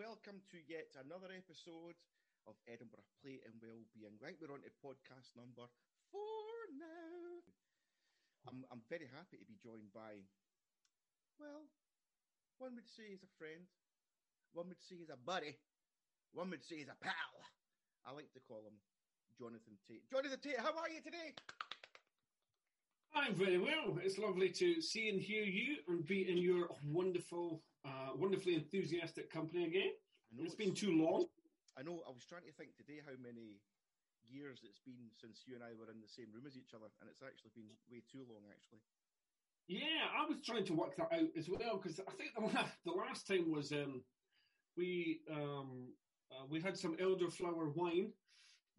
welcome to yet another episode of Edinburgh Play and Wellbeing. Think we're on to podcast number four now. I'm, I'm very happy to be joined by, well, one would say he's a friend, one would say he's a buddy, one would say he's a pal. I like to call him Jonathan Tate. Jonathan Tate, how are you today? I'm very well. It's lovely to see and hear you and be in your wonderful, uh, wonderfully enthusiastic company again. It's, it's been too long. I know. I was trying to think today how many years it's been since you and I were in the same room as each other, and it's actually been way too long, actually. Yeah, I was trying to work that out as well because I think the last, the last time was um, we um, uh, we had some elderflower wine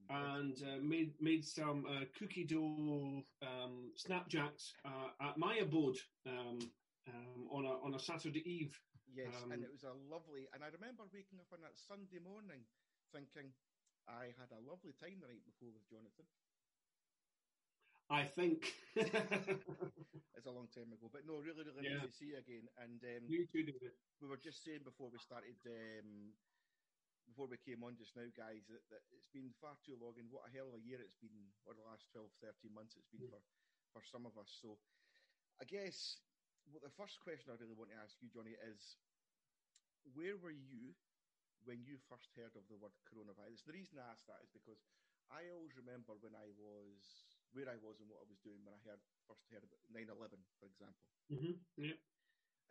and uh, made made some uh, cookie dough um, snapjacks uh, at my abode um, um, on a on a Saturday eve. Yes, and Um, it was a lovely. And I remember waking up on that Sunday morning, thinking I had a lovely time the night before with Jonathan. I think It's a long time ago, but no, really, really Yeah. nice to see you again. And um, you two did it. we were just saying before we started, um, before we came on just now, guys, that, that it's been far too long, and what a hell of a year it's been, or the last 12, 13 months it's been Mm. for, for some of us. So I guess well, the first question I really want to ask you, Johnny, is where were you when you first heard of the word coronavirus? The reason I ask that is because I always remember when I was, where I was and what I was doing when I heard first heard about 9-11, for example hmm Yeah.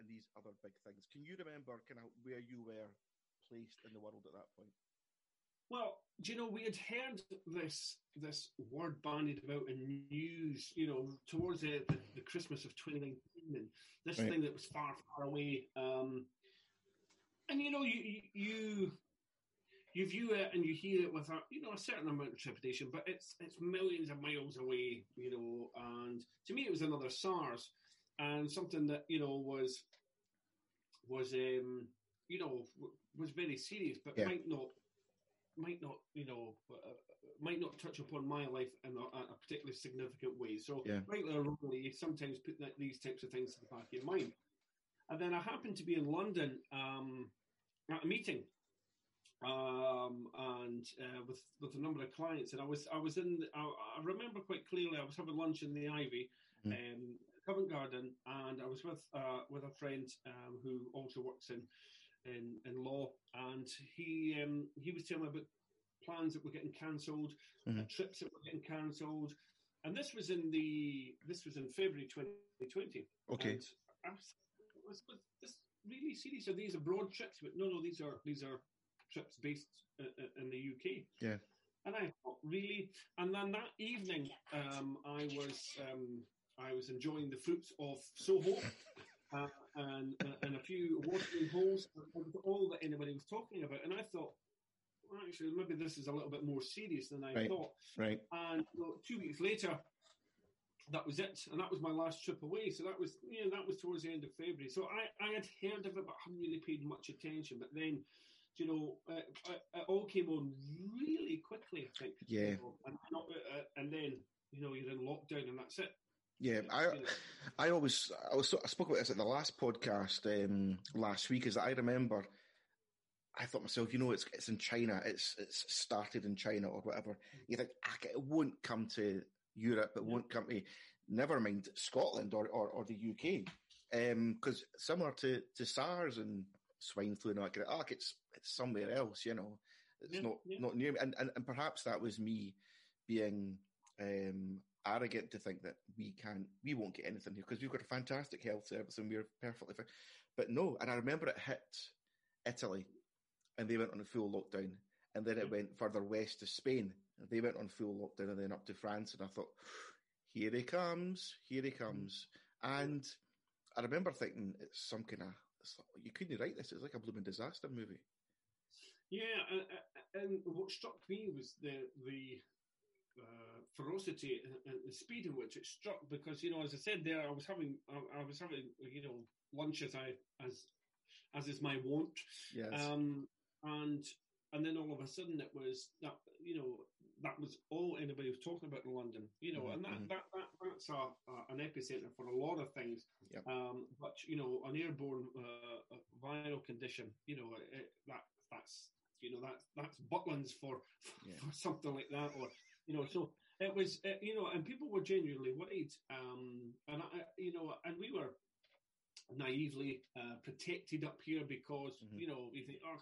and these other big things. Can you remember kind of where you were placed in the world at that point? Well, do you know we had heard this this word bandied about in news, you know, towards the, the, the Christmas of 2019, and this Right. thing that was far, far away. Um, and you know, you you- you you view it and you hear it with a you know a certain amount of trepidation, but it's it's millions of miles away, you know. And to me, it was another SARS, and something that you know was was um, you know was very serious, but Yeah. might not might not, you know, uh, might not touch upon my life in a, a particularly significant way. So, Yeah. rightly or wrongly, you sometimes put that, these types of things to the back of your mind. And then I happened to be in London um, at a meeting, um, and uh, with with a number of clients, and I was I was in. I, I remember quite clearly. I was having lunch in the Ivy, um, Covent Garden, and I was with uh, with a friend um, who also works in in, in law, and he um, he was telling me about plans that were getting cancelled, Mhm. uh, trips that were getting cancelled, and this was in the this was in February 2020. Okay. And I was, was, was this really serious? Are these abroad trips? But no, no, these are these are trips based uh, uh, in the UK. Yeah. And I thought, really? And then that evening, um, I was um, I was enjoying the fruits of Soho uh, and uh, and a few holes. And all that anybody was talking about. And I thought, well, actually, maybe this is a little bit more serious than I Right. thought. Right. And know, two weeks later, that was it, and that was my last trip away. So that was, you know, that was towards the end of February. So I, I had heard of it, but hadn't really paid much attention. But then, you know, uh, it, it all came on really quickly. I think. Yeah. You know, and, uh, and then, you know, you're in lockdown, and that's it. Yeah, I. I always I was I spoke about this at the last podcast um, last week. Is that I remember I thought myself, you know, it's it's in China. It's it's started in China or whatever. You think ah, it won't come to Europe. It won't come to never mind Scotland or or, or the UK. Because similar to, to SARS and swine flu and all that, ah, it's it's somewhere else. You know, it's Yeah, not yeah. not near me. And, and and perhaps that was me being um, arrogant to think that we can't, we won't get anything here because we've got a fantastic health service and we're perfectly fine. But no, and I remember it hit Italy and they went on a full lockdown. And then it mm. went further west to Spain. And they went on full lockdown and then up to France. And I thought, here he comes, here he mm. comes. And I remember thinking it's some kind of, it's like, you couldn't write this. It's like a blooming disaster movie. Yeah, and, and what struck me was the the uh, ferocity and, the speed in which it struck. Because you know, as I said there, I was having I, I was having you know lunch as I as as is my wont, Yes. um, and and then all of a sudden it was that you know that was all anybody was talking about in London. You know, and that, Mhm. that that that's a, a, an epicenter for a lot of things. Yep. Um, but you know, an airborne uh, uh, viral condition, you know, it, that that's you know that's that's Butlins for, Yeah. for something like that, or you know. So it was uh, you know, and people were genuinely worried, um, and I, you know, and we were naively uh, protected up here because Mhm. you know we think, oh,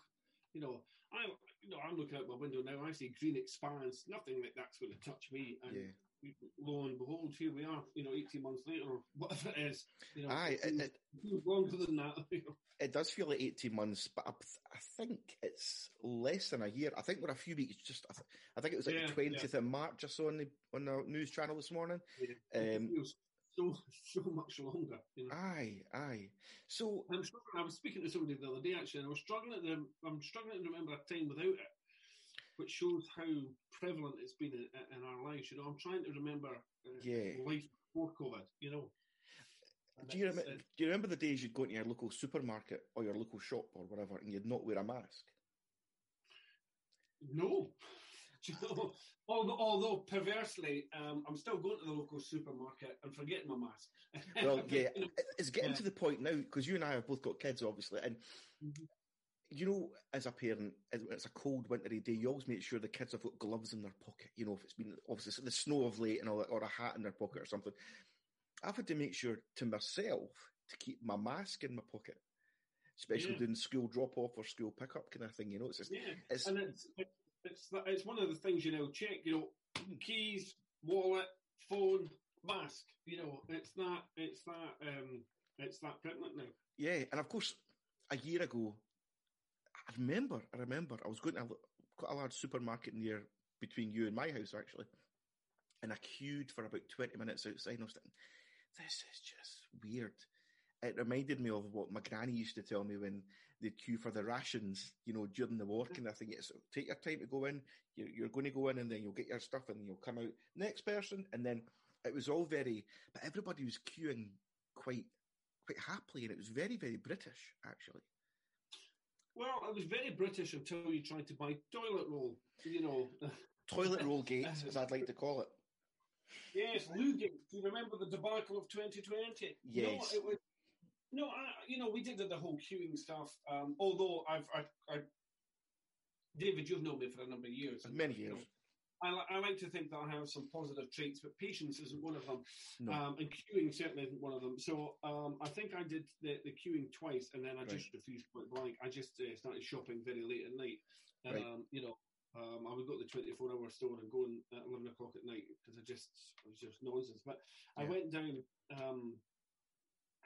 you know, I you know I'm looking out my window now, I see green expanse, nothing like that's going to touch me, and Yeah. Lo and behold, here we are, you know, 18 months later, or whatever it is. You know, Aye, it it, feels- it, it longer than that. You know. it does feel like 18 months, but I, I think it's less than a year. I think we're a few weeks just, I, th- I think it was like Yeah, the 20th of March I saw on the, on the news channel this morning. It Um, feels so so much longer. You know. Aye, aye. So, I'm struggling. I was speaking to somebody the other day actually, and I was struggling. To, I'm struggling to remember a time without it, which shows how prevalent it's been in, in our lives. You know, I'm trying to remember uh, Yeah. life before COVID. You know. And do you, remember, it's- do you remember the days you'd go into your local supermarket or your local shop or whatever and you'd not wear a mask? No. You know, although, although perversely, um, I'm still going to the local supermarket and forgetting my mask. Well, yeah, You know, it- it's getting Yeah. to the point now because you and I have both got kids, obviously, and Mhm. You know, as a parent, as- it's a cold wintry day, you always make sure the kids have got gloves in their pocket. You know, if it's been obviously the snow of late and all that, or a hat in their pocket or something. I've had to make sure to myself to keep my mask in my pocket, especially Yeah. doing school drop off or school pickup kind of thing. You know, it's just, yeah, it's and it's it's it's one of the things you know. Check, you know, keys, wallet, phone, mask. You know, it's that it's that um, it's that prevalent now. Yeah, and of course, a year ago, I remember, I remember, I was going to a, quite a large supermarket near between you and my house actually, and I queued for about twenty minutes outside. And I was thinking, this is just weird. It reminded me of what my granny used to tell me when they'd queue for the rations, you know, during the war kind of thing. It's take your time to go in. You're, you're going to go in, and then you'll get your stuff, and you'll come out next person, and then it was all very, but everybody was queuing quite quite happily, and it was very, very British, actually. Well, it was very British until you tried to buy toilet roll. You know, Toilet roll gates, as I'd like to call it. yes, Lugate. Do you remember the debacle of 2020? Yes. No, it was. No, I, you know, we did the whole queuing stuff. Um, although I've, I, I, David, you've known me for a number of years. Many years. I, I like to think that I have some positive traits, but patience isn't one of them. No. Um, and queuing certainly isn't one of them. So um, I think I did the, the queuing twice, and then I just refused point blank. I just uh, started shopping very late at night. Um, Right. You know, um, I would go to the 24 hour store and go in at 11 o'clock at night because I just, it was just nonsense. But I went down, um,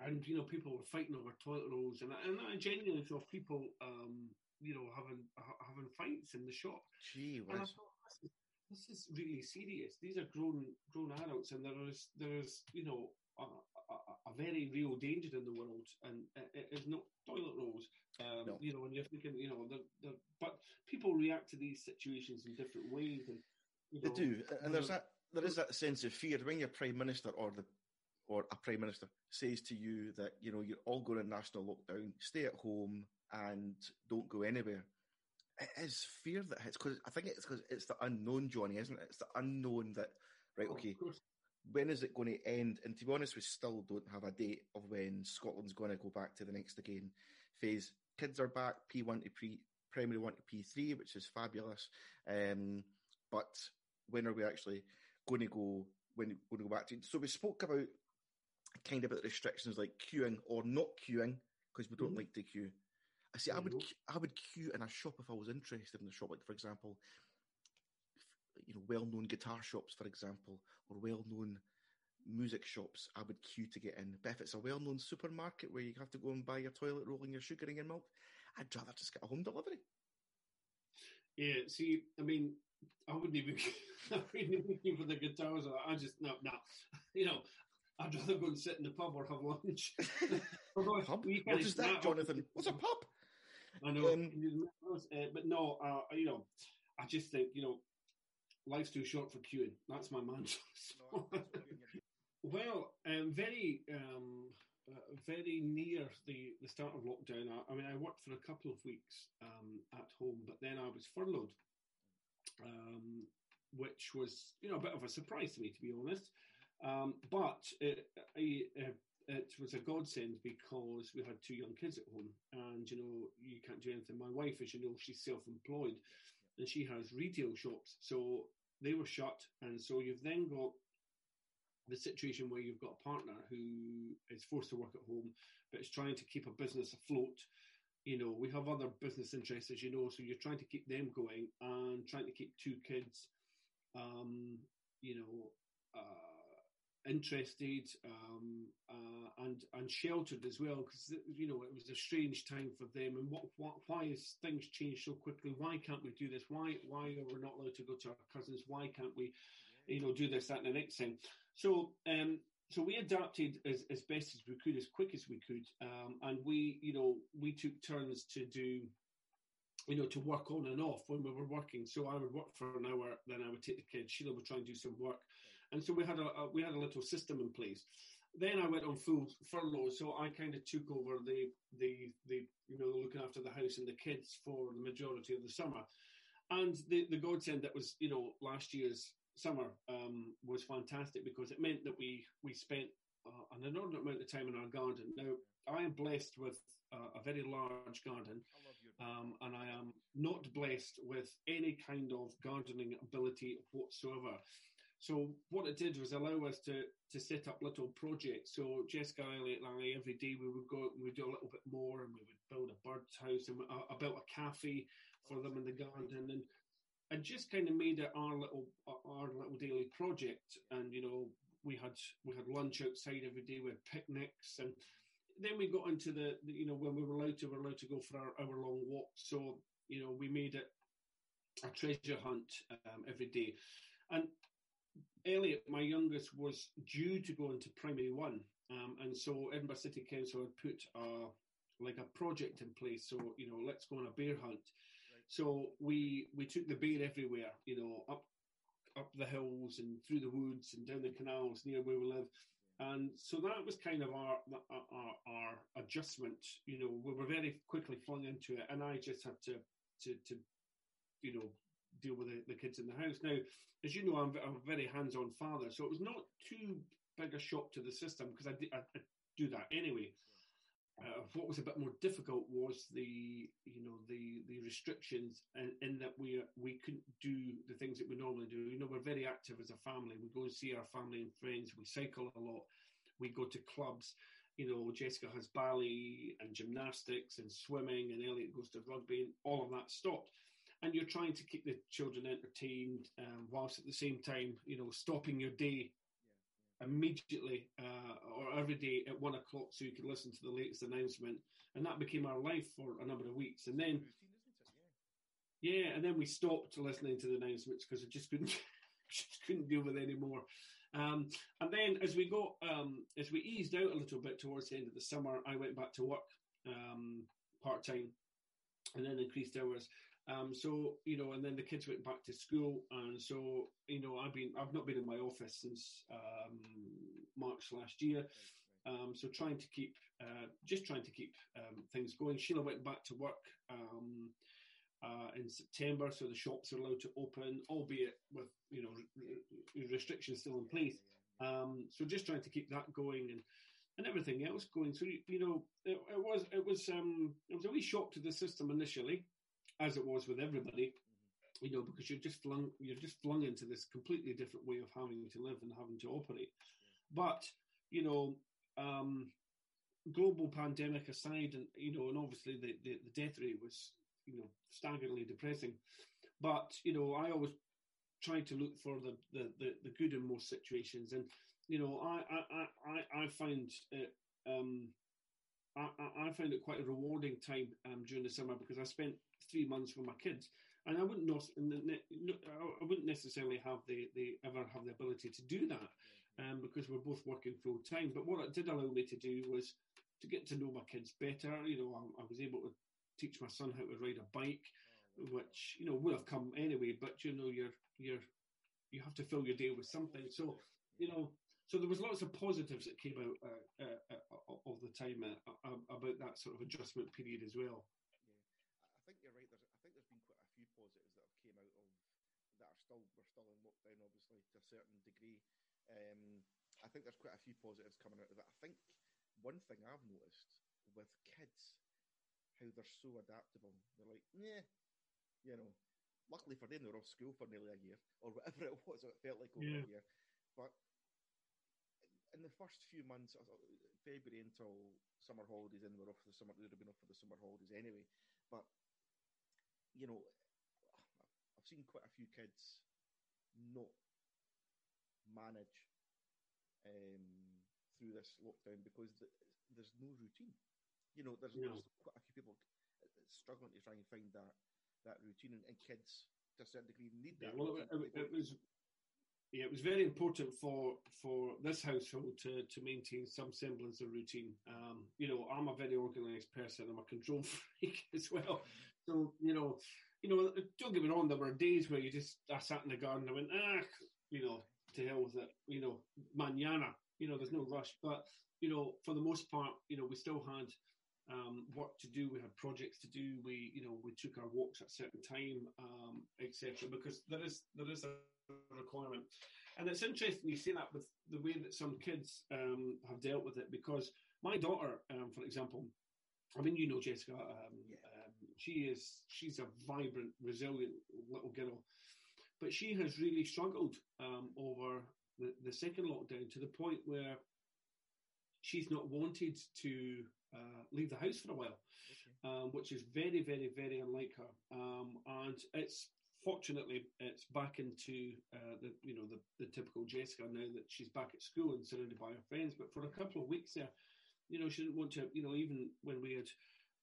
and, you know, people were fighting over toilet rolls, and, I- and I genuinely saw people, um, you know, having having fights in the shop. Gee And I whiz. thought, this is, really serious. These are grown grown adults, and there is there is you know a, a, a very real danger in the world, and it, it is not toilet rolls. Um, No. You know, and you're thinking, you know, the, the, but people react to these situations in different ways, and you They do, and there's that. There is that sense of fear when your prime minister or the or a prime minister says to you that you know you're all going in national lockdown, stay at home and don't go anywhere. It is fear that hits because I think it's because it's the unknown, Johnny, isn't it? It's the unknown that right. of Okay, when is it going to end? And to be honest, we still don't have a date of when Scotland's going to go back to the next again phase. Kids are back P1 to pre primary one to P3, which is fabulous. Um, but when are we actually going to go? When we're going to go back to? So we spoke about kind of about restrictions like queuing or not queuing because we don't Mhm. like to queue. I see. I would Mhm. I would queue in a shop if I was interested in the shop, like for example, you know, well-known guitar shops, for example, or well-known music shops. I would queue to get in. But if it's a well-known supermarket where you have to go and buy your toilet roll and your sugar and your milk, I'd rather just get a home delivery. Yeah, see, I mean, I wouldn't even, I wouldn't even queue for the guitars. I just no, no, you know, I'd rather go and sit in the pub or have lunch. Although Pub? What that, Jonathan? What's a pub? I know, Um, uh, but no, uh, you know, I just think you know, life's too short for queuing. That's my mantra. well, um, very, um, uh, very near the, the start of lockdown. I, I mean, I worked for a couple of weeks um, at home, but then I was furloughed, um, which was you know a bit of a surprise to me, to be honest. Um, but uh, I, uh, it was a godsend because we had two young kids at home, and you know you can't do anything. My wife, as you know, she's self-employed, and she has retail shops, so they were shut, and so you've then got the situation where you've got a partner who is forced to work at home, but is trying to keep a business afloat. You know, we have other business interests, as you know, so you're trying to keep them going and trying to keep two kids, um, you know, uh, interested um, uh, and and sheltered as well, because you know it was a strange time for them. And what, what why has things changed so quickly? Why can't we do this? Why why are we not allowed to go to our cousins? Why can't we, you know, do this that and the next thing? So, um, so we adapted as, as best as we could, as quick as we could, um, and we, you know, we took turns to do, you know, to work on and off when we were working. So I would work for an hour, then I would take the kids. Sheila would try and do some work, and so we had a, a we had a little system in place. Then I went on full furlough, so I kind of took over the the the you know looking after the house and the kids for the majority of the summer. And the the godsend that was you know last year's summer um, was fantastic because it meant that we we spent uh, an inordinate amount of time in our garden. Now I am blessed with uh, a very large garden, um, and I am not blessed with any kind of gardening ability whatsoever. So what it did was allow us to to set up little projects. So Jessica, Elliot, and I every day we would go and we would do a little bit more, and we would build a bird's house, and uh, I built a cafe for them in the garden, and and just kind of made it our little our little daily project. And you know, we had we had lunch outside every day. We had picnics, and then we got into the, the you know when we were allowed to, we were allowed to go for our hour long walk. So you know, we made it a treasure hunt um, every day. And Elliot, my youngest, was due to go into primary one, um, and so Edinburgh City Council had put a like a project in place. So you know, let's go on a bear hunt. So we we took the bear everywhere, you know, up up the hills and through the woods and down the canals near where we live. And so that was kind of our, our our adjustment. You know, we were very quickly flung into it, and I just had to to to you know deal with the, the kids in the house. Now, as you know, I'm, I'm a very hands-on father, so it was not too big a shock to the system because I, I, I do that anyway. Uh, what was a bit more difficult was the you know the the restrictions in, in, that we we couldn't do the things that we normally do. You know, we're very active as a family. We go and see our family and friends. We cycle a lot. We go to clubs. You know, Jessica has ballet and gymnastics and swimming, and Elliot goes to rugby, and all of that stopped. And you're trying to keep the children entertained, um, whilst at the same time, you know, stopping your day immediately uh, or every day at one o'clock so you could listen to the latest announcement. And that became our life for a number of weeks. And then, yeah, and then we stopped listening to the announcements because we just couldn't, just couldn't deal with it anymore. Um, and then as we got, um, as we eased out a little bit towards the end of the summer, I went back to work um, part time and then increased hours. Um, so you know, and then the kids went back to school, and so you know, I've been I've not been in my office since um, March last year. Um, so trying to keep uh, just trying to keep um, things going. Sheila went back to work um, uh, in September, so the shops are allowed to open, albeit with you know r- restrictions still in place. Um, so just trying to keep that going and and everything else going. So you know, it, it was it was um, it was a wee shock to the system initially as it was with everybody, you know, because you're just flung you're just flung into this completely different way of having to live and having to operate. But you know, um, global pandemic aside, and you know, and obviously the, the, the death rate was you know staggeringly depressing. But you know, I always try to look for the, the, the, the good in most situations, and you know, I I I, I find it. Um, I, I find it quite a rewarding time um, during the summer because I spent three months with my kids, and I wouldn't not, I wouldn't necessarily have the, the ever have the ability to do that um, because we're both working full time. But what it did allow me to do was to get to know my kids better. You know, I, I was able to teach my son how to ride a bike, which you know would have come anyway. But you know, you're you're you have to fill your day with something. So you know, so there was lots of positives that came out uh, uh, uh, of the time uh, about that sort of adjustment period as well I think you're right. There's, I think there's been quite a few positives that have came out of that are still we're still in lockdown, obviously to a certain degree. Um, I think there's quite a few positives coming out of it. I think one thing I've noticed with kids, how they're so adaptable. They're like, yeah, you know. Luckily for them, they were off school for nearly a year, or whatever it was. It felt like over Yeah. a year. But in the first few months, uh, February until summer holidays, and we're off for the summer. They'd have been off for the summer holidays anyway. But you know, I've seen quite a few kids not manage um, through this lockdown because th- there's no routine. You know, there's, No. there's quite a few people struggling to try and find that that routine, and, and kids to a certain degree need Yeah, that. well, it, it, it was yeah, it was very important for for this household to to maintain some semblance of routine. Um, you know, I'm a very organised person. I'm a control freak as well. So you know, you know, don't get me wrong. There were days where you just I sat in the garden. and I went ah, you know, to hell with it. You know, manana. You know, there's no rush. But you know, for the most part, you know, we still had um, work to do. We had projects to do. We, you know, we took our walks at certain time, um, etc. Because there is there is a requirement, and it's interesting you see that with the way that some kids um, have dealt with it. Because my daughter, um, for example, I mean, you know, Jessica, um, Yeah. um, she is she's a vibrant, resilient little girl, but she has really struggled um, over the, the second lockdown to the point where she's not wanted to uh, leave the house for a while, Okay. um, which is very, very, very unlike her. Um, and it's fortunately it's back into uh, the you know the, the typical Jessica now that she's back at school and surrounded by her friends. But for a couple of weeks there, you know, she didn't want to. You know, even when we had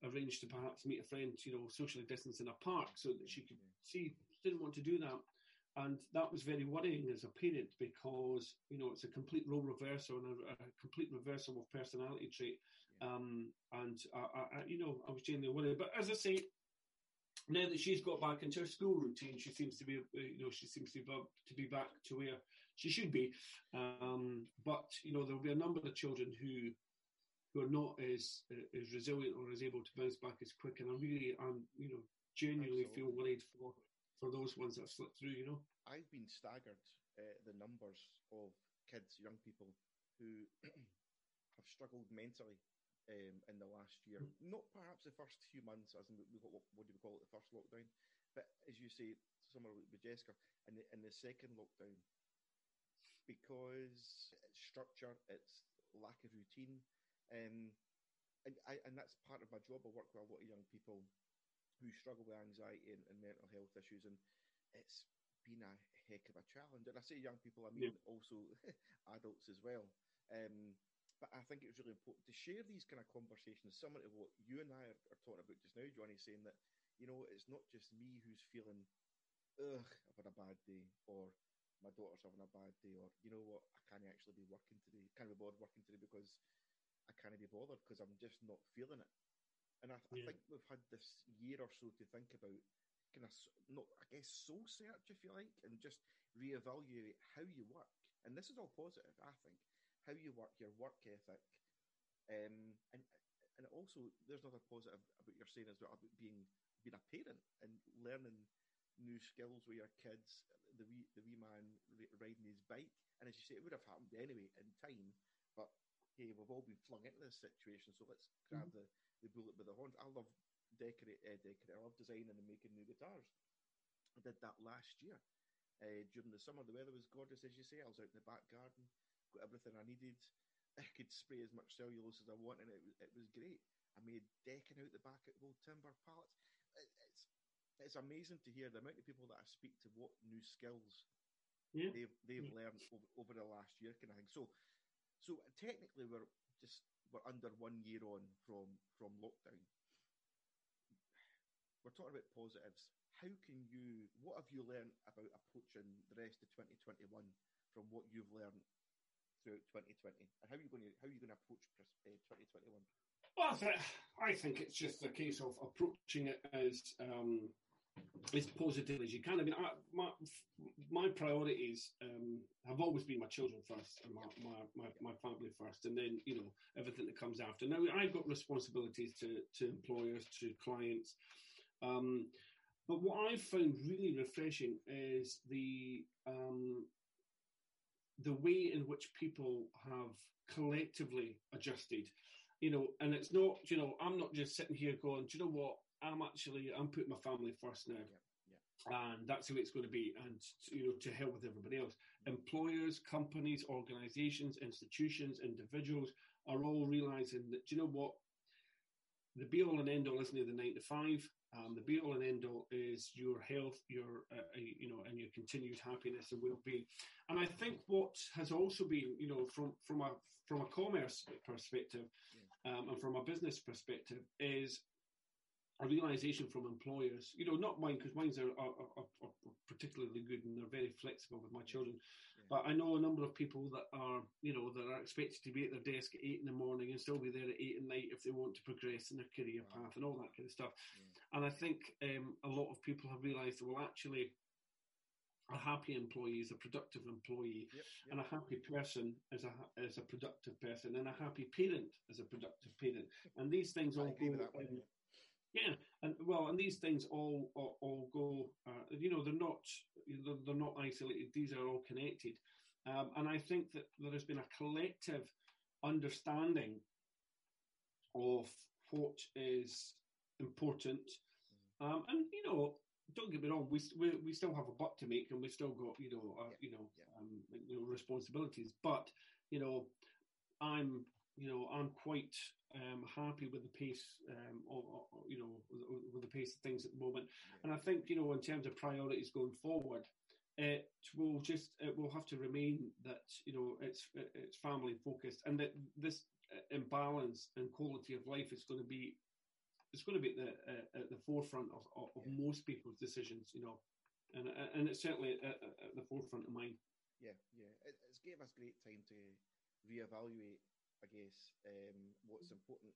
arranged to perhaps meet a friend, you know, socially distance in a park so that she could see, didn't want to do that. And that was very worrying as a parent because, you know, it's a complete role reversal and a, a complete reversal of personality trait. Um, and, I, I- you know, I was genuinely worried. But as I say, now that she's got back into her school routine, she seems to be, uh, you know, she seems to be, to be back to where she should be. Um, but, you know, there'll be a number of children who who are not as as resilient or as able to bounce back as quick. And I really, I'm, you know, genuinely feel worried for for those ones that have slipped through. You know. I've been staggered uh, the numbers of kids, young people who have struggled mentally um, in the last year. Not perhaps the first few months, as in we, what, what do we call it, the first lockdown, but as you say, somewhere with Jessica, in the, in the second lockdown, because it's structure, it's lack of routine, um, and I, and that's part of my job. I work with a lot of young people who struggle with anxiety and, and mental health issues, and it's been a heck of a challenge. And I say young people, I mean also adults as well. Um, but I think it's really important to share these kind of conversations, similar to what you and I are, are talking about just now, Johnny, saying that, you know, it's not just me who's feeling, ugh, I've had a bad day, or my daughter's having a bad day, or, you know what, I can't actually be working today, can't be bothered working today because I can't be bothered because I'm just not feeling it. And I, I Yeah. think we've had this year or so to think about kind of not I guess soul search if you like, and just reevaluate how you work. And this is all positive, I think. How you work, your work ethic, um, and and also there's another positive about you're saying as well about being being a parent and learning new skills with your kids. The wee the wee man riding his bike, and as you say, it would have happened anyway in time. But hey, we've all been flung into this situation, so let's grab the, the bullet by the horns. I love decorate, uh, decorate. I love designing and making new guitars. I did that last year uh, during the summer. The weather was gorgeous, as you say. I was out in the back garden, got everything I needed. I could spray as much cellulose as I want, and it, was- it was great. I made decking out the back of old timber pallets. It- It's it's amazing to hear the amount of people that I speak to what new skills Yeah. they've they've Yeah. learned over, over the last year kind of thing. So so technically we're just we're under one year on from from lockdown. We're talking about positives. How can you what have you learned about approaching the rest of 2021 from what you've learned throughout 2020? And how are you going to how are you going to approach uh, 2021? Well, I, th- I think it's just a case of approaching it as um, as positive as you can. I mean, I, my my priorities um, have always been my children first and my, my, my, my family first, and then you know everything that comes after. Now I've got responsibilities to to employers, to clients. Um, but what I've found really refreshing is the um, the way in which people have collectively adjusted, you know, and it's not, you know, I'm not just sitting here going, do you know what? I'm actually, I'm putting my family first now. Yeah, yeah. And that's the way it's going to be. And, you know, to hell with everybody else. Mm-hmm. Employers, companies, organizations, institutions, individuals are all realizing that, you know what? The be all and end all isn't the nine to five. Um, the be all and end all is your health, your uh, uh, you know, and your continued happiness and well being. And I think what has also been, you know, from from a from a commerce perspective, um, and from a business perspective, is a realization from employers. You know, not mine because mines are, are, are, are, particularly good and they're very flexible with my children. But I know a number of people that are, you know, that are expected to be at their desk at eight in the morning and still be there at eight at night if they want to progress in their career path and all that kind of stuff. Yeah. And I think um, a lot of people have realised, that well, actually, a happy employee is a productive employee, Yep, yep. and a happy person is a is a productive person, and a happy parent is a productive parent. And these things I all agree go. with that one. yeah, and well, and these things all all, all go. Uh, you know, they're not they're, they're not isolated. These are all connected, um, and I think that there has been a collective understanding of what is important, um, and you know, don't get me wrong, we, we we still have a butt to make, and we've still got you know uh, Yeah, you know yeah. um, you know responsibilities, but you know, I'm you know I'm quite um, happy with the pace um, of, of- you know with, with the pace of things at the moment, and I think you know in terms of priorities going forward. It will just it will have to remain that you know it's it's family focused and that this imbalance and quality of life is going to be it's going to be at the uh, at the forefront of, of, Yeah. most people's decisions, you know, and and it's certainly at, at the forefront of mine. Yeah, yeah. It, it's gave us great time to reevaluate, I guess, um, what's important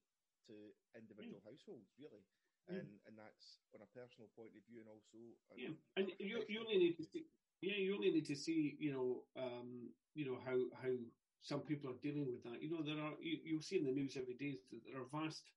to individual households, really. Yeah. And and that's on a personal point of view and also Yeah, and you you only need to see, yeah you only need to see you know um, you know how how some people are dealing with that. You know there are you, you'll see in the news every day that there are vast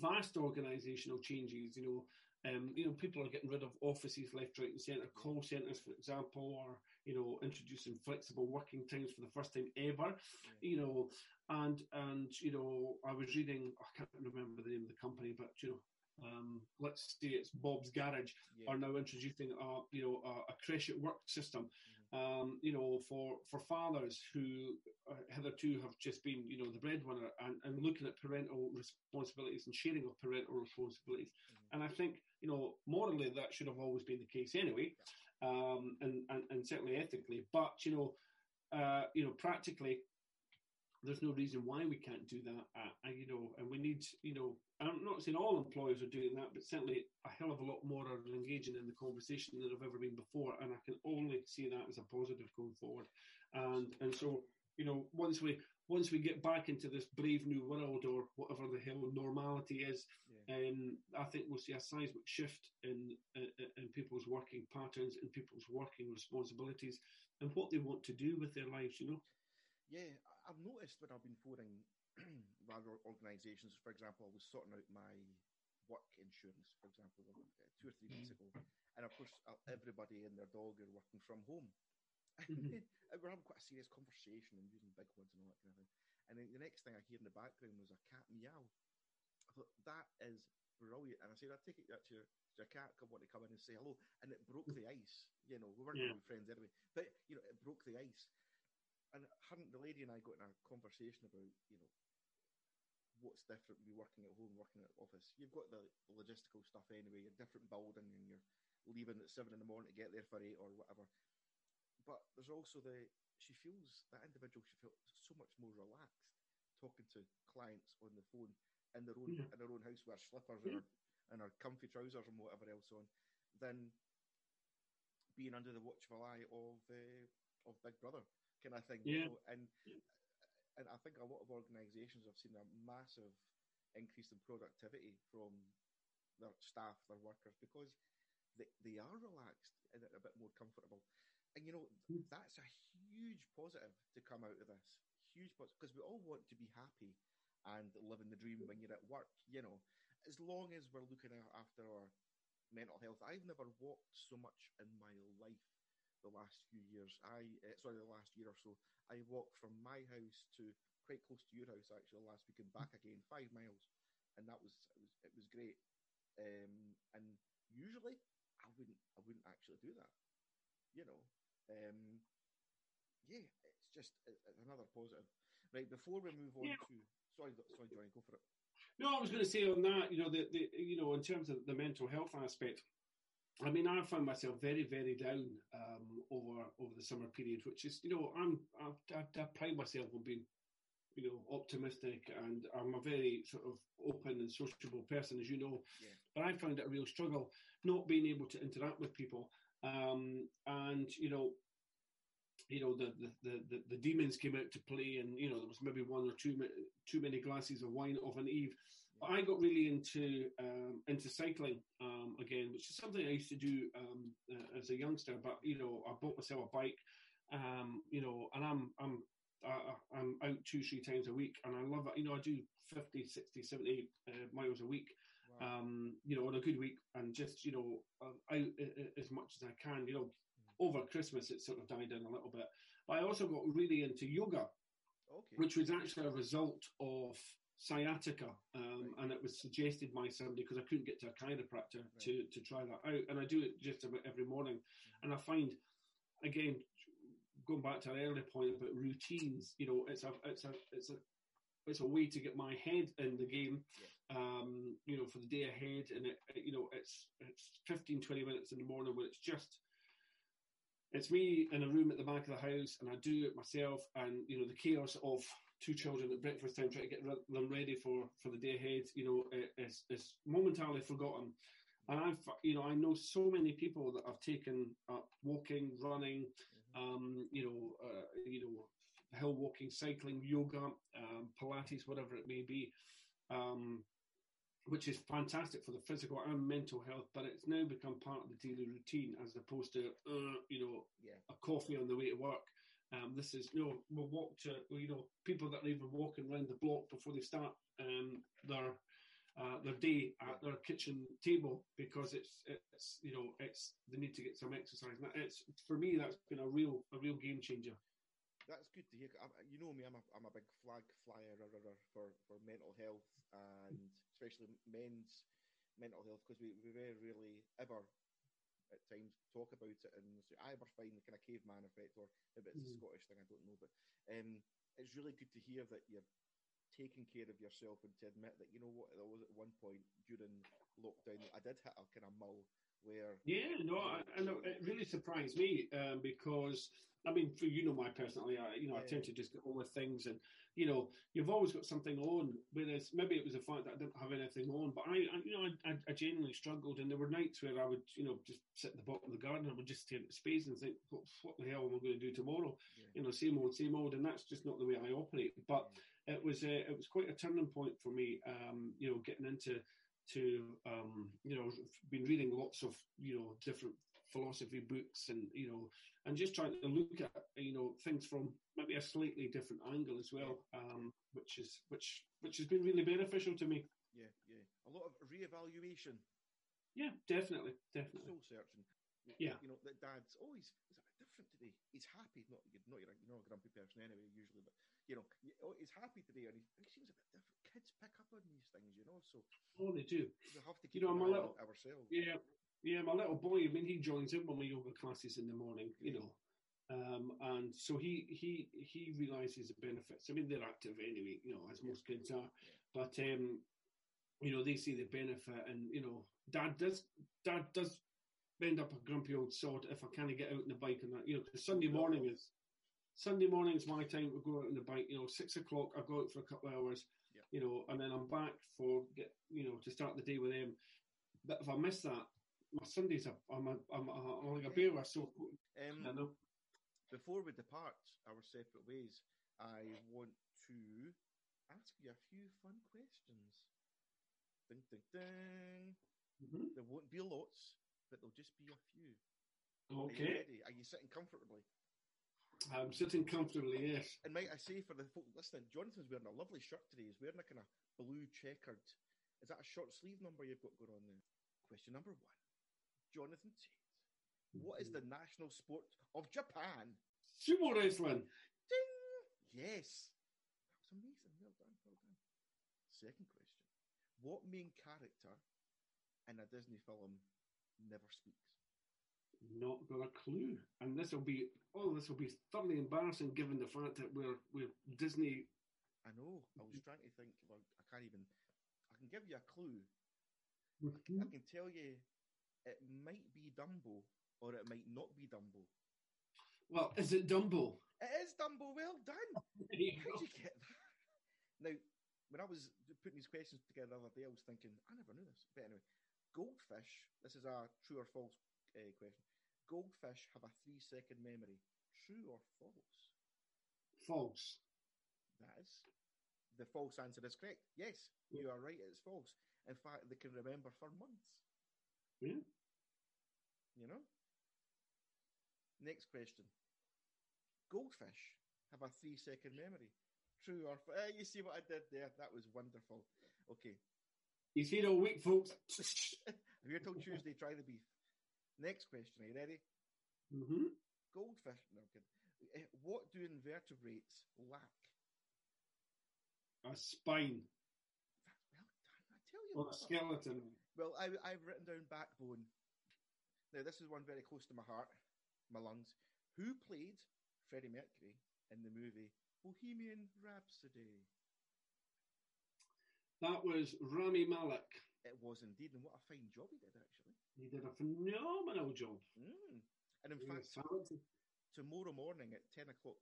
vast organisational changes. You know. Um, you know, people are getting rid of offices left, right, and centre. Call centres, for example, or you know, introducing flexible working times for the first time ever. You know, and and you know, I was reading. I can't remember the name of the company, but you know, um, let's say it's Bob's Garage Yeah, are now introducing a you know a, a at work system, Mm-hmm. um, you know for for fathers who uh, hitherto have just been you know the breadwinner and, and looking at parental responsibilities and sharing of parental responsibilities, Mhm. and I think you know morally that should have always been the case anyway, um, and, and and certainly ethically, but you know uh, you know practically. There's no reason why we can't do that, uh, you know, and we need, you know, I'm not saying all employers are doing that, but certainly a hell of a lot more are engaging in the conversation than I've ever been before, and I can only see that as a positive going forward. And and so you know, once we once we get back into this brave new world or whatever the hell normality is, um, I think we'll see a seismic shift in, in in people's working patterns and people's working responsibilities and what they want to do with their lives. You know. Yeah, I've noticed when I've been phoning rather organisations, for example, I was sorting out my work insurance, for example, uh, two or three weeks ago, and of course, uh, everybody and their dog are working from home. Mhm. and we're having quite a serious conversation and using big words and all that kind of thing. And then the next thing I hear in the background was a cat meow. I that is brilliant, and I said, I take it that your your cat come want to come in and say hello, and it broke the ice. You know, we weren't Yeah. really friends anyway, but you know, it broke the ice. And hadn't the lady and I got in a conversation about, you know, what's different be working at home, working at office. You've got the logistical stuff anyway, you're different building and you're leaving at seven in the morning to get there for eight or whatever. But there's also the she feels that individual she feels so much more relaxed talking to clients on the phone in their own Yeah. in their own house with slippers Yeah. and, her, and her comfy trousers and whatever else on than being under the watchful eye of uh, of Big Brother kind of thing. Yeah. You know? And and I think a lot of organisations have seen a massive increase in productivity from their staff, their workers, because they, they are relaxed and a bit more comfortable. And you know, Mm. that's a huge positive to come out of this. Huge positive because we all want to be happy and living the dream when you're at work, you know, as long as we're looking after our mental health. I've never walked so much in my life the last few years. I uh, sorry, the last year or so. I walked from my house to quite close to your house actually last week and back again, five miles, and that was it was it was great. Um, and usually I wouldn't I wouldn't actually do that, you know. Um, yeah, it's just it's another positive. Right before we move on Yeah. to sorry sorry Johnny, go for it. No, I was going to say on that, you know, the, the you know, in terms of the mental health aspect, I mean, I found myself very, very down um, over over the summer period, which is, you know, I'm I, I, I pride myself on being, you know, optimistic, and I'm a very sort of open and sociable person, as you know. Yeah. But I found it a real struggle not being able to interact with people, um, and you know, you know, the, the the the demons came out to play, and you know, there was maybe one or two too many glasses of wine of an eve. But I got really into um, into cycling um, again, which is something I used to do um, uh, as a youngster. But you know, I bought myself a bike, um, you know, and I'm I'm uh, I'm out two three times a week, and I love it. You know, I do 50, 60, 70 uh, miles a week. Wow. Um, you know, on a good week, and just you know, uh, out uh, uh, as much as I can. You know, over Christmas it sort of died down a little bit. But I also got really into yoga okay. which was actually a result of sciatica, um, and it was suggested by somebody because I couldn't get to a chiropractor to to try that out, and I do it just about every morning, and I find again going back to our earlier point about routines, you know, it's a it's a it's a it's a way to get my head in the game, um, you know, for the day ahead, and it, it- you know, it's it's 15, 20 minutes in the morning when it's just it's me in a room at the back of the house, and I do it myself. And you know, the chaos of two children at breakfast time trying to get them ready for for the day ahead, you know, is is momentarily forgotten. And I've, you know, I know so many people that have taken up walking, running, um, you know, uh, you know, hill walking, cycling, yoga, um, Pilates, whatever it may be. Um, which is fantastic for the physical and mental health, but it's now become part of the daily routine as opposed to, uh, you know, Yeah. a coffee on the way to work. Um, this is, you know, we'll walk to, you know, people that are even walking around the block before they start um, their uh, their day at their kitchen table because it's it's you know it's they need to get some exercise. And it's for me that's been a real a real game changer. That's good to hear. I, you know me, I'm a, I'm a big flag flyer for, for mental health and especially men's mental health because we, we very rarely ever at times talk about it and so I ever find the kind of caveman effect or maybe it's a Mhm. Scottish thing, I don't know. But um, it's really good to hear that you're taking care of yourself and to admit that, you know what, there was at one point during lockdown, I did hit a kind of mull where Yeah, no, I, know it really surprised me um, because I mean, for you know my personality, I you know I tend to just get on with things, and you know you've always got something on. Whereas maybe it was the fact that I didn't have anything on, but I, I you know I, I, genuinely struggled, and there were nights where I would you know just sit at the bottom of the garden, I would just stare at the space and think, what, what the hell am I going to do tomorrow? Yeah. You know, same old, same old, and that's just not the way I operate. But it was a, it was quite a turning point for me. Um, you know, getting into to um, you know, been reading lots of you know different philosophy books and you know, and just trying to look at you know things from maybe a slightly different angle as well, um, which is which which has been really beneficial to me. yeah, yeah, a lot of reevaluation, Yeah, definitely, definitely. soul searching. Yeah. you know that dad's oh he's, he's a bit different today. He's happy. Not you're not you're, you're not a grumpy person anyway usually, but you know oh, he's happy today and he, he seems a bit different. Kids pick up on these things, you know. So Oh, they do. we have to keep You know, my I'm a eye little- ourselves. Yeah, yeah. My little boy. I mean, he joins in with my yoga classes in the morning. You know, um, and so he he he realizes the benefits. I mean, they're active anyway. You know, as most kids are, but um, you know, they see the benefit, and you know, dad does dad does end up a grumpy old sod if I can't get out on the bike and that. You know, 'cause Sunday morning is. Sunday mornings, my time to go out on the bike. You know, six o'clock. I go out for a couple of hours. Yeah. You know, and then I'm back for get you know to start the day with them. But if I miss that, my Sundays are I'm a, I'm, a, I'm like a bear with a sore throat. I Um, know. before we depart our separate ways, I want to ask you a few fun questions. Ding ding ding. Mhm. There won't be lots, but there'll just be a few. Are you Okay, ready? Are you sitting comfortably? I'm sitting comfortably. Yes. And might I say for the folk listening, Jonathan's wearing a lovely shirt today. He's wearing a kind of blue checkered. Is that a short sleeve number you've got going on there? Question number one. Jonathan Tate. What is the mm-hmm. national sport of Japan? Sumo wrestling. Ding! Yes. That was amazing. Well done. Well done. Second question. What main character in a Disney film never speaks? Not got a clue. And this will be oh, this will be thoroughly embarrassing given the fact that we're we're Disney. I know. I was trying to think. Well, I can't even. I can give you a clue. Mm-hmm. I can tell you it might be Dumbo or it might not be Dumbo. Well, is it Dumbo? It is Dumbo. Well done. You How'd you get that? Now, when I was putting these questions together the other day, I was thinking, I never knew this. But anyway, goldfish, this is a true or false uh, question. Goldfish have a three second memory. True or false? False. That is. The false answer is correct. Yes, you are right. It's false. In fact, they can remember for months. Yeah. You know? Next question. Goldfish have a three second memory. True or false? Eh, you see what I did there? That was wonderful. Okay. He's here all week, folks. I'm here till Tuesday. Try the beef. Next question. Are you ready? hmm Goldfish. No, kidding. Eh, What do invertebrates lack? A spine Well done. I tell you. or a skeleton. Well, I, I've written down backbone. Now, this is one very close to my heart, my lungs. Who played Freddie Mercury in the movie Bohemian Rhapsody? That was Rami Malek. It was indeed, and what a fine job he did, actually. He did a phenomenal job. Mm. And in He fact, tomorrow morning at 10 o'clock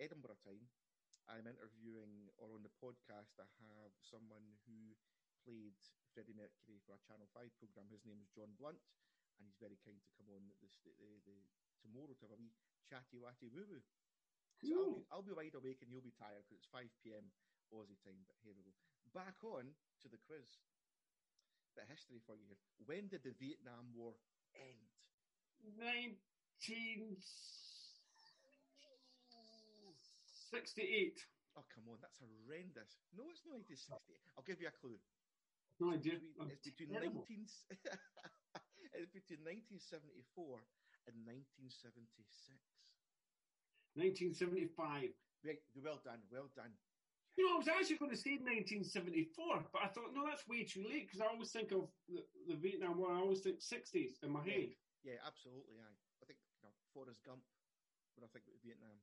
Edinburgh time, I'm interviewing, or on the podcast, I have someone who played Freddie Mercury for a Channel 5 programme. His name is John Blunt, and he's very kind to come on this, the, the, the, tomorrow to have a wee chatty watty woo woo. So I'll be, I'll be wide awake and you'll be tired because it's 5 pm Aussie time, but here we go. Back on to the quiz. Bit of history for you here. When did the Vietnam War end? 1968. Oh, come on, that's horrendous. No, it's not 1960. I'll give you a clue. No idea. Between- It's between, 19, it's between 1974 and 1976. 1975. Well done, well done. You know, I was actually going to say 1974, but I thought, no, that's way too late because I always think of the, the Vietnam War, I always think 60s in my Yeah. head. Yeah, absolutely. Aye. I think you know, Forrest Gump when I think about Vietnam.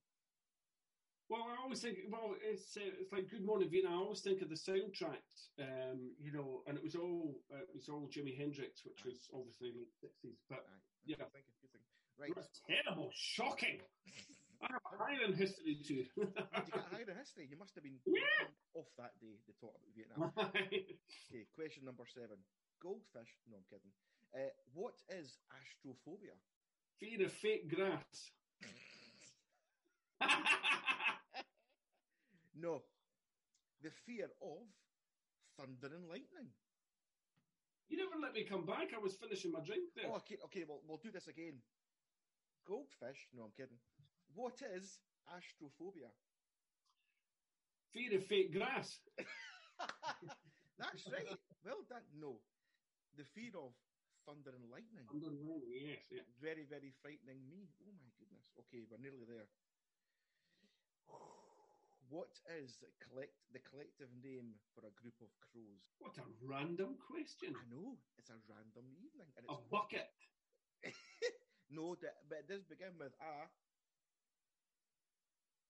Well, I always think, well, it's uh, it's like Good Morning Vietnam. I always think of the soundtracks, um, you know, and it was all uh, it was all Jimi Hendrix, which Aye. was obviously late 60s. But Aye. Yeah. Good thinking, good thinking. Right. terrible, shocking. I have a higher in history too. Did you get higher in history? You must have been Yeah. off that day they talk about Vietnam. Okay, question number seven. Goldfish. No, I'm kidding. Uh, what is astrophobia? Fear of fake grass. No, the fear of thunder and lightning. you never let me come back. I was finishing my drink there. Oh, okay, okay. Well, we'll do this again. Goldfish. No, I'm kidding. What is astrophobia? Fear of fake grass. That's right. Well done. No, the fear of thunder and lightning. Underline, Yes, yeah. Very, very frightening me. Oh my goodness. Okay, we're nearly there. What is collect the collective name for a group of crows? What a random question. I know it's a random evening, and it's A bucket. no, but it does begin with a.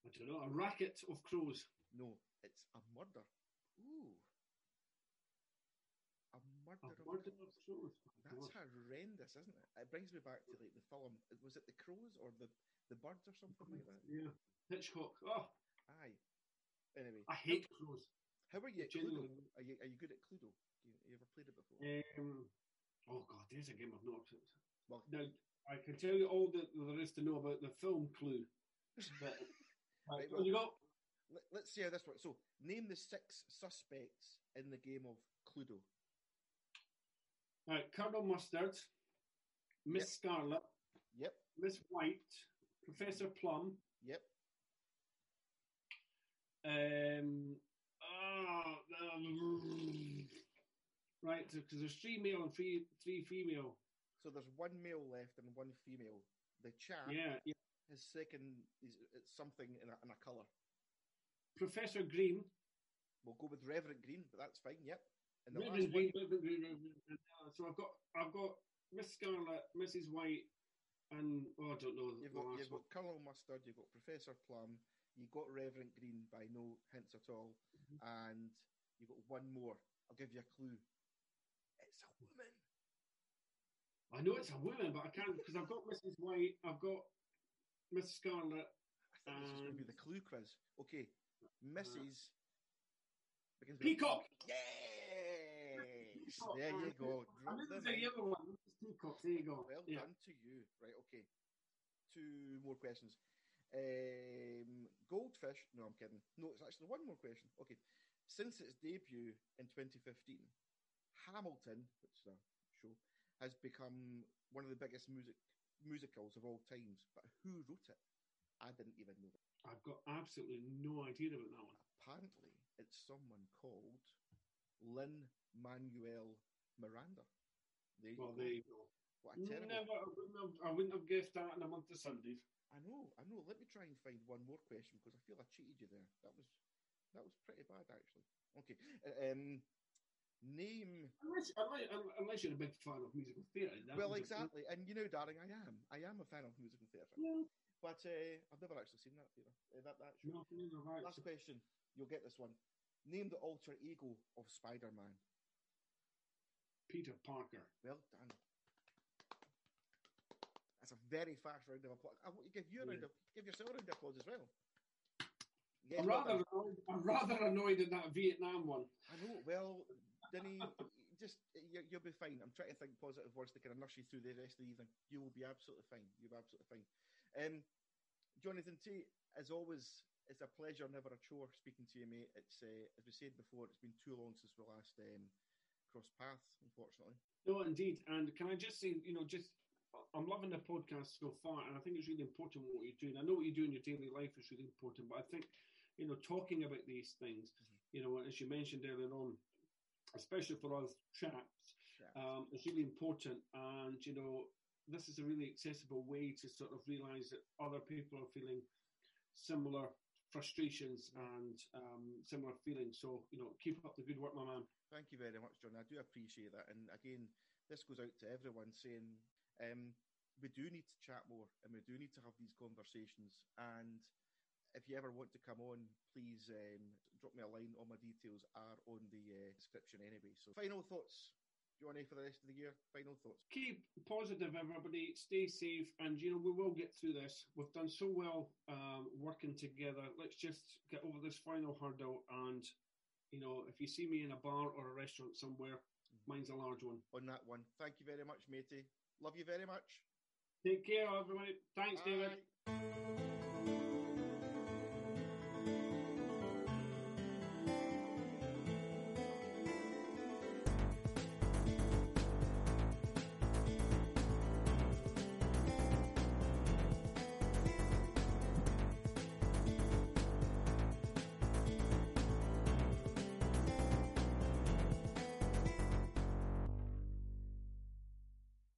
I don't know. A racket of crows. No, it's a murder. Ooh, a A murder. of crows. of crows. That's horrendous, isn't it? It brings me back to like the film. Was it the crows or the the birds or something like that? Yeah. Hitchcock. Oh, Aye. Anyway, I hate crows. How are you at Cluedo? Are you are you good at Cluedo? You, you ever played it before? Um, oh God, there's a game I've not. Well, Now I can tell you all that there is to know about the film Clue. But Right, well, you got let, let's see how this works. So, name the six suspects in the game of Cluedo. right, Colonel Mustard, Miss Yep. Scarlet, Yep, Miss White, Professor Plum, yep. Um, ah, um, right, because there's three male and three three female. So there's one male left and one female. The chap, Yeah, yeah. His second is it's something in a, in a colour. Professor Green. We'll go with Reverend Green, but that's fine. Yep. And the Reverend last one, Green, So I've got I've got Miss Scarlet, Mrs. White, and oh, I don't know. you've got, you've one. got Colonel Mustard, you've got Professor Plum, you've got Reverend Green by no hints at all, Mhm. and you've got one more. I'll give you a clue. It's a woman. I know it's a woman, but I can't because I've got Mrs. White, I've got Miss Scarlet. I think this is going to be And- the clue quiz. Okay, Mrs. begins with- Peacock. Yes, Peacock, there you uh, go. I Drop meant the other one. Mrs. Peacock. There you go. Well yeah. done to you. Right, okay. Two more questions. Um, Goldfish. No, I'm kidding. No, it's actually one more question. Okay. Since its debut in 2015, Hamilton, which is a show, has become one of the biggest music musicals of all times. But who wrote it? I didn't even know that. I've got absolutely no idea about that one. Apparently, it's someone called Lynn Manuel Miranda. There you Well, go. there you go. What a terrible Never, I wouldn't, have, I wouldn't have guessed that in a month of Sundays. I know, I know. Let me try and find one more question because I feel I cheated you there. That was that was pretty bad actually. Okay, uh, um, name. Unless, unless, you're a big fan of musical theatre. well, exactly, and you know, darling, I am. I am a fan of musical theatre, Yeah. but uh, I've never actually seen that theatre. Uh, that that show. No, I. Last question. You'll get this one. Name the alter ego of Spider-Man. Peter Parker. Well done. That's a very fast round of applause. I want to give you a round of, give yourself a round of applause as well. Yes, I'm rather, annoyed, I'm rather annoyed at that Vietnam one. I know. Well, Denny, just you, you'll be fine. I'm trying to think positive words to kind of nurse you through the rest of the evening. You will be absolutely fine. You'll be absolutely fine. Um, Jonathan Tate, as always, it's a pleasure, never a chore speaking to you, mate. It's uh, as we said before, it's been too long since we last um, crossed paths, unfortunately. No, indeed. And can I just say, you know, just I'm loving the podcast so far, and I think it's really important what you're doing. I know what you do in your daily life is really important, but I think, you know, talking about these things, you know, as you mentioned earlier on, especially for us chaps, um, it's really important. And you know, this is a really accessible way to sort of realise that other people are feeling similar frustrations and um, similar feelings. So you know, keep up the good work, my man. Thank you very much, John. I do appreciate that. And again, this goes out to everyone saying um, we do need to chat more and we do need to have these conversations. And if you ever want to come on, please um, drop me a line. All my details are on the uh, description anyway. So, final thoughts, Do you want Johnny, for the rest of the year? Final thoughts. keep positive, everybody. Stay safe, and you know we will get through this. We've done so well um, working together. Let's just get over this final hurdle. And you know, if you see me in a bar or a restaurant somewhere, mine's a large one. On that one, thank you very much, matey. Love you very much. Take care, everybody. Thanks, David. Bye.